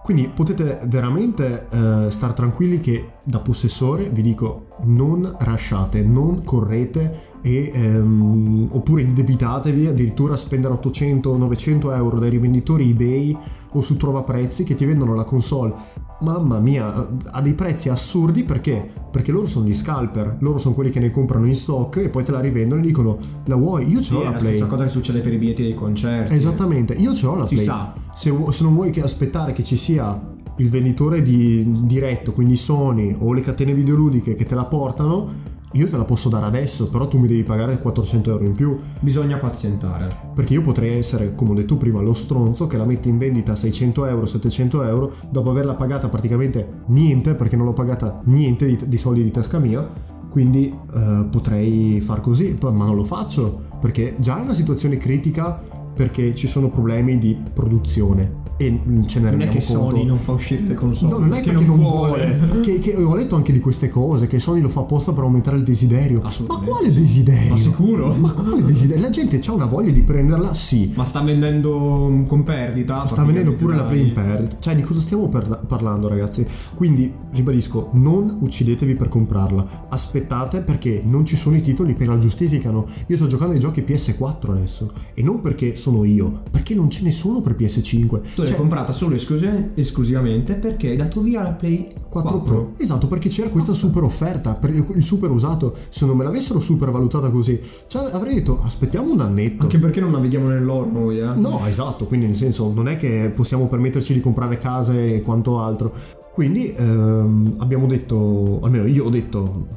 Quindi potete veramente eh, star tranquilli che da possessore vi dico non rasciate, non correte e, ehm, oppure indebitatevi addirittura a spendere 800-900 euro dai rivenditori eBay o su Trova Prezzi che ti vendono la console. Mamma mia, a dei prezzi assurdi perché? Perché loro sono gli scalper, loro sono quelli che ne comprano in stock e poi te la rivendono e dicono la vuoi? Io ce Sì, l'ho è la la Play. stessa cosa che succede per i biglietti dei concerti. Esattamente, io ce l'ho la Si Play. sa. Se, se non vuoi che aspettare che ci sia il venditore di, diretto, quindi Sony o le catene videoludiche che te la portano, io te la posso dare adesso, però tu mi devi pagare 400 euro in più. Bisogna pazientare. Perché io potrei essere, come ho detto prima, lo stronzo che la mette in vendita a 600 euro, 700 euro, dopo averla pagata praticamente niente, perché non l'ho pagata niente di, di soldi di tasca mia. Quindi eh, potrei far così, ma non lo faccio, perché già è una situazione critica perché ci sono problemi di produzione e ce ne Non è rendiamo che conto. Sony non fa uscire le console. No, non è perché non vuole. Che, che ho letto anche di queste cose, che Sony lo fa apposta per aumentare il desiderio. Ma quale desiderio? Ma sicuro? Ma quale desiderio? La gente ha una voglia di prenderla? Sì. Ma sta vendendo mm, con perdita. Sta vendendo pure la Play in perdita. Cioè, di cosa stiamo per- parlando, ragazzi? Quindi, ribadisco, non uccidetevi per comprarla. Aspettate perché non ci sono i titoli che la giustificano. Io sto giocando ai giochi PS4 adesso. E non perché sono io, perché non ce ne sono per PS5. Tu l'hai Cioè, comprata solo esclusi- esclusivamente perché hai dato via la Play 4 4, Pro. Esatto, perché c'era questa super offerta per il super usato. Se non me l'avessero super valutata così, cioè, avrei detto aspettiamo un annetto. Anche perché non navighiamo nell'oro noi, eh. No, esatto, quindi nel senso non è che possiamo permetterci di comprare case e quanto altro. Quindi ehm, abbiamo detto, almeno io ho detto,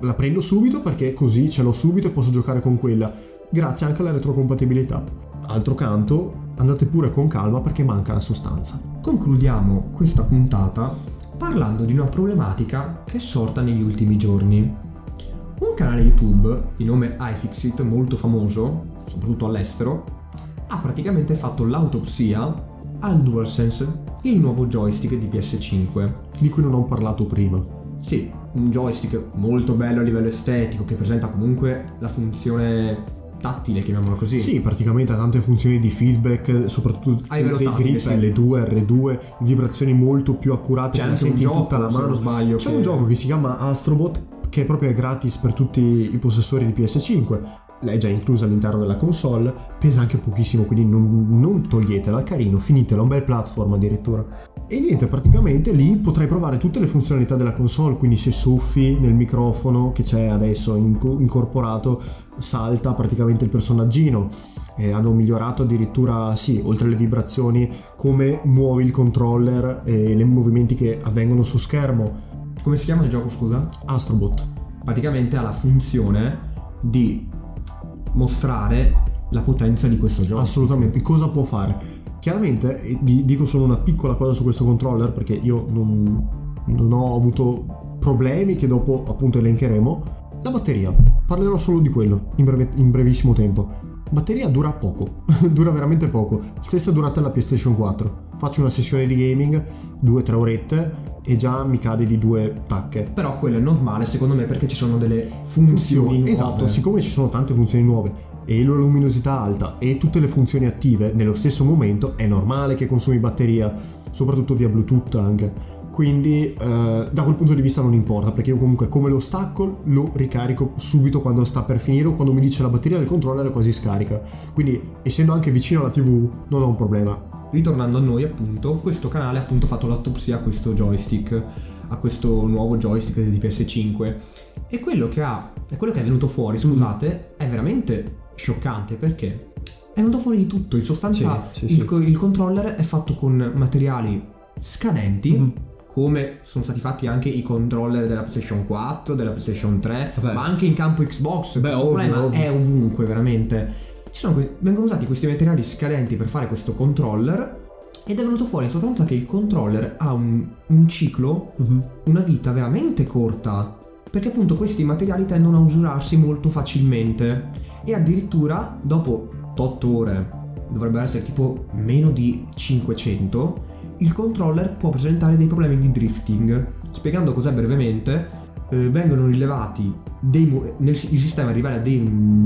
la prendo subito perché così ce l'ho subito e posso giocare con quella, grazie anche alla retrocompatibilità. Altro canto, andate pure con calma perché manca la sostanza. Concludiamo questa puntata parlando di una problematica che è sorta negli ultimi giorni. Un canale YouTube di nome iFixit, molto famoso, soprattutto all'estero, ha praticamente fatto l'autopsia al DualSense, il nuovo joystick di PS5. Di cui non ho parlato prima. Sì, un joystick molto bello a livello estetico che presenta comunque la funzione tattile, chiamiamola così. Sì, praticamente ha tante funzioni di feedback, soprattutto A livello dei tattile, grip sì. L2, R2, vibrazioni molto più accurate C'è che anche un senti in gioco, tutta la mano. sbaglio, C'è che- un gioco che si chiama Astrobot che è proprio gratis per tutti i possessori di PS5. È già inclusa all'interno della console, pesa anche pochissimo, quindi non, non toglietela, carino, finitela, un bel platform addirittura. E niente, praticamente lì potrai provare tutte le funzionalità della console, quindi se soffi nel microfono che c'è adesso inco- incorporato, salta praticamente il personaggino. E hanno migliorato addirittura, sì, oltre alle vibrazioni, come muovi il controller e i movimenti che avvengono su schermo. Come si chiama il gioco, scusa? Astrobot. praticamente ha la funzione di mostrare la potenza di questo gioco. Assolutamente. Cosa può fare? Chiaramente, dico solo una piccola cosa su questo controller perché io non, non ho avuto problemi che dopo appunto elencheremo. La batteria, parlerò solo di quello in, breve- in brevissimo tempo. Batteria dura poco, dura veramente poco. Stessa durata della PlayStation 4. Faccio una sessione di gaming, 2-3 orette e già mi cade di due tacche. Però quello è normale secondo me perché ci sono delle funzioni nuove. Esatto, siccome ci sono tante funzioni nuove e la luminosità alta e tutte le funzioni attive nello stesso momento, è normale che consumi batteria, soprattutto via Bluetooth anche. Quindi eh, da quel punto di vista non importa, perché io comunque come lo stacco lo ricarico subito quando sta per finire o quando mi dice la batteria del controller è quasi scarica. Quindi essendo anche vicino alla TV non ho un problema. Ritornando a noi appunto, questo canale ha appunto fatto l'autopsia a questo joystick, a questo nuovo joystick di PS5 e quello che ha, e quello che è venuto fuori, scusate, è veramente scioccante perché è venuto fuori di tutto, in sostanza Sì, sì, il, sì. il controller è fatto con materiali scadenti. Mhm. Come sono stati fatti anche i controller della PlayStation 4, della PlayStation 3, Vabbè. ma anche in campo Xbox. Beh, ovvio, problema ovvio. è ovunque, veramente. Que- vengono usati questi materiali scadenti per fare questo controller Ed è venuto fuori in sostanza che il controller ha un, un ciclo, Mhm. una vita veramente corta. Perché appunto questi materiali tendono a usurarsi molto facilmente. E addirittura dopo 8 ore, dovrebbe essere tipo meno di 500, il controller può presentare dei problemi di drifting. Spiegando cos'è brevemente, eh, vengono rilevati dei mo- nel, il sistema rivela dei,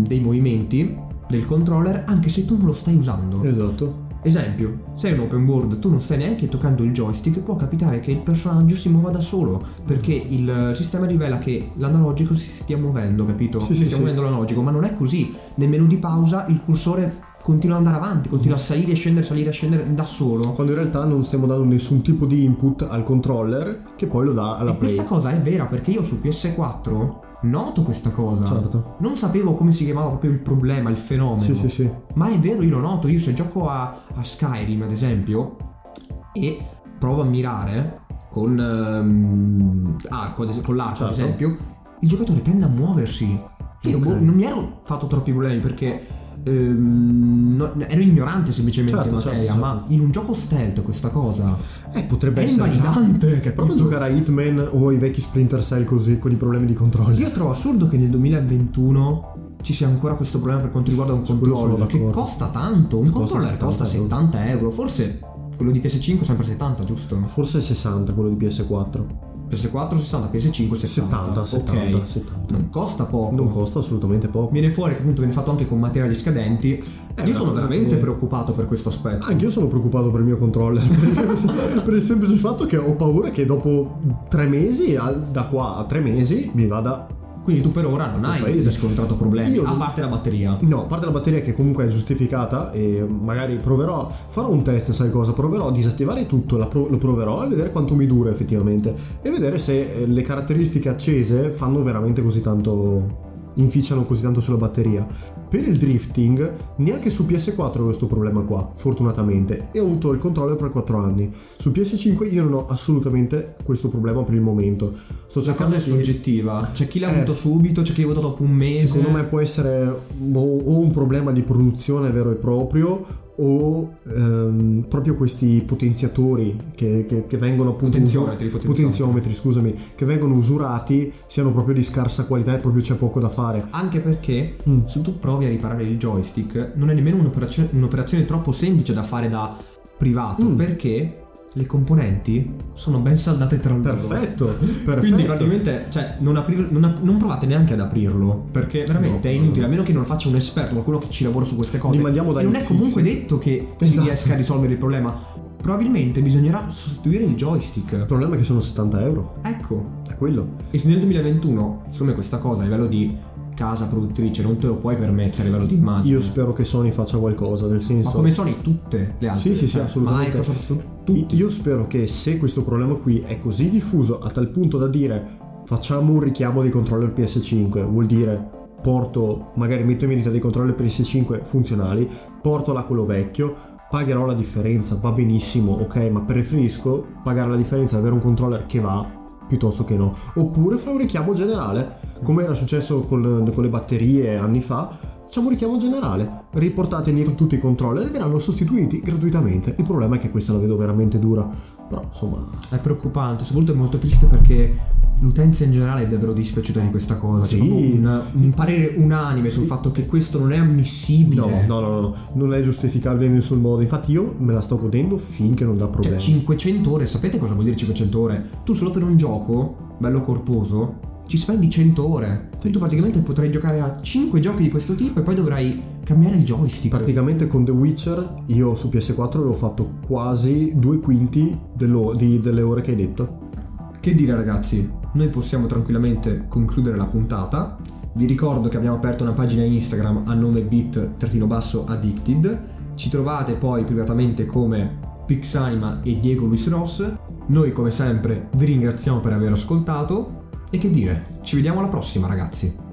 dei movimenti del controller anche se tu non lo stai usando. Esatto. Esempio, sei un open world, tu non stai neanche toccando il joystick, può capitare che il personaggio si muova da solo, perché il sistema rivela che l'analogico si stia muovendo, capito? Sì, si sì, stia sì. muovendo l'analogico, ma non è così. Nel menu di pausa il cursore continua ad andare avanti, continua a salire e scendere, salire e scendere da solo. Quando in realtà non stiamo dando nessun tipo di input al controller che poi lo dà alla E play. questa cosa è vera perché io su PS4 noto questa cosa. Certo. Non sapevo come si chiamava proprio il problema, il fenomeno. Sì, sì, sì. Ma è vero, io lo noto, io se gioco a, a Skyrim ad esempio e provo a mirare con ehm, arco, ad es- con l'arco ad Certo. esempio, il giocatore tende a muoversi. Io boh, non mi ero fatto troppi problemi perché ehm, no- ero ignorante semplicemente Certo, in materia, certo, ma in un gioco stealth questa cosa Eh, potrebbe è essere. invalidante, capito? Prova a giocare a Hitman o ai vecchi Splinter Cell così con i problemi di controllo. Io trovo assurdo che nel 2021 ci sia ancora questo problema per quanto riguarda un controller che costa tanto. Un Costa controller 70 costa euro. 70 euro, forse quello di PS5 sempre 70, giusto? Forse 60 quello di PS4. PS4 60, PS5 70. 70, 70, ok. 70. Non costa poco. Non costa assolutamente poco. Viene fuori che appunto viene fatto anche con materiali scadenti. Eh, Io sono veramente eh. preoccupato per questo aspetto. Anche io sono preoccupato per il mio controller per il, semplice, per il semplice fatto che ho paura che dopo tre mesi, da qua a tre mesi, mi vada. Quindi tu per ora non hai paese. riscontrato problemi, Io a non- parte la batteria. No, a parte la batteria che comunque è giustificata e magari proverò, farò un test, sai cosa? Proverò a disattivare tutto, pro- lo proverò e vedere quanto mi dura effettivamente e vedere se eh, le caratteristiche accese fanno veramente così tanto inficiano così tanto sulla batteria. Per il drifting, neanche su PS4 ho questo problema qua, fortunatamente, e ho avuto il controller per 4 anni. Su PS5 io non ho assolutamente questo problema per il momento. Sto La cercando cosa è soggettiva. C'è chi l'ha Eh. avuto subito, c'è chi l'ha avuto dopo un mese. Secondo me può essere o o un problema di produzione vero e proprio o ehm, proprio questi potenziatori che, che- che vengono appunto Potenziometri, usu- potenziometri. potenziometri, scusami, che vengono usurati siano proprio di scarsa qualità e proprio c'è poco da fare. Anche perché Mm. se tu provi a riparare il joystick non è nemmeno un'operazione, un'operazione troppo semplice da fare da privato Mm. perché le componenti sono ben saldate tra loro. Perfetto, perfetto. Quindi praticamente cioè, non, aprir- non ap- non provate neanche ad aprirlo perché veramente No, è inutile no. a meno che non faccia un esperto qualcuno che ci lavora su queste cose Li mandiamo dai e non è comunque detto che si Esatto. riesca a risolvere il problema probabilmente bisognerà sostituire il Il joystick problema è che sono 70 euro, ecco è quello. e nel 2021 secondo me questa cosa a livello di casa produttrice non te lo puoi permettere a livello di immagine Io spero che Sony faccia qualcosa, nel senso... ma come sono tutte le altre Sì, sì, sì, Cioè, assolutamente. Microsoft tu- tutti Io spero che se questo problema qui è così diffuso a tal punto da dire facciamo un richiamo dei controller PS5, vuol dire porto, magari metto in vendita dei controller PS5 funzionali, porto là quello vecchio, pagherò la differenza, va benissimo, ok, ma preferisco pagare la differenza e avere un controller che va piuttosto che no. Oppure fare un richiamo generale, come era successo con, con le batterie anni fa, facciamo un richiamo generale, riportate indietro tutti i controller e verranno sostituiti gratuitamente. Il problema è che questa la vedo veramente dura, però insomma... è preoccupante soprattutto è molto triste perché l'utenza in generale è davvero dispiaciuta di questa cosa c'è Sì. un, un parere unanime sul fatto che questo non è ammissibile No, no, no, no, non è giustificabile in nessun modo. Infatti io me la sto godendo finché non dà Cioè, problemi. 500 ore, sapete cosa vuol dire 500 ore? Tu solo per un gioco, bello corposo, ci spendi 100 ore. Quindi tu praticamente potrai giocare a 5 giochi di questo tipo e poi dovrai cambiare il joystick. Praticamente con The Witcher io su PS4 avevo fatto quasi due quinti di- delle ore che hai detto. Che dire ragazzi, noi possiamo tranquillamente concludere la puntata. Vi ricordo che abbiamo aperto una pagina Instagram a nome bit-addicted. Ci trovate poi privatamente come Pixanima e Diego Luis Ross. Noi come sempre vi ringraziamo per aver ascoltato. E che dire, ci vediamo alla prossima ragazzi.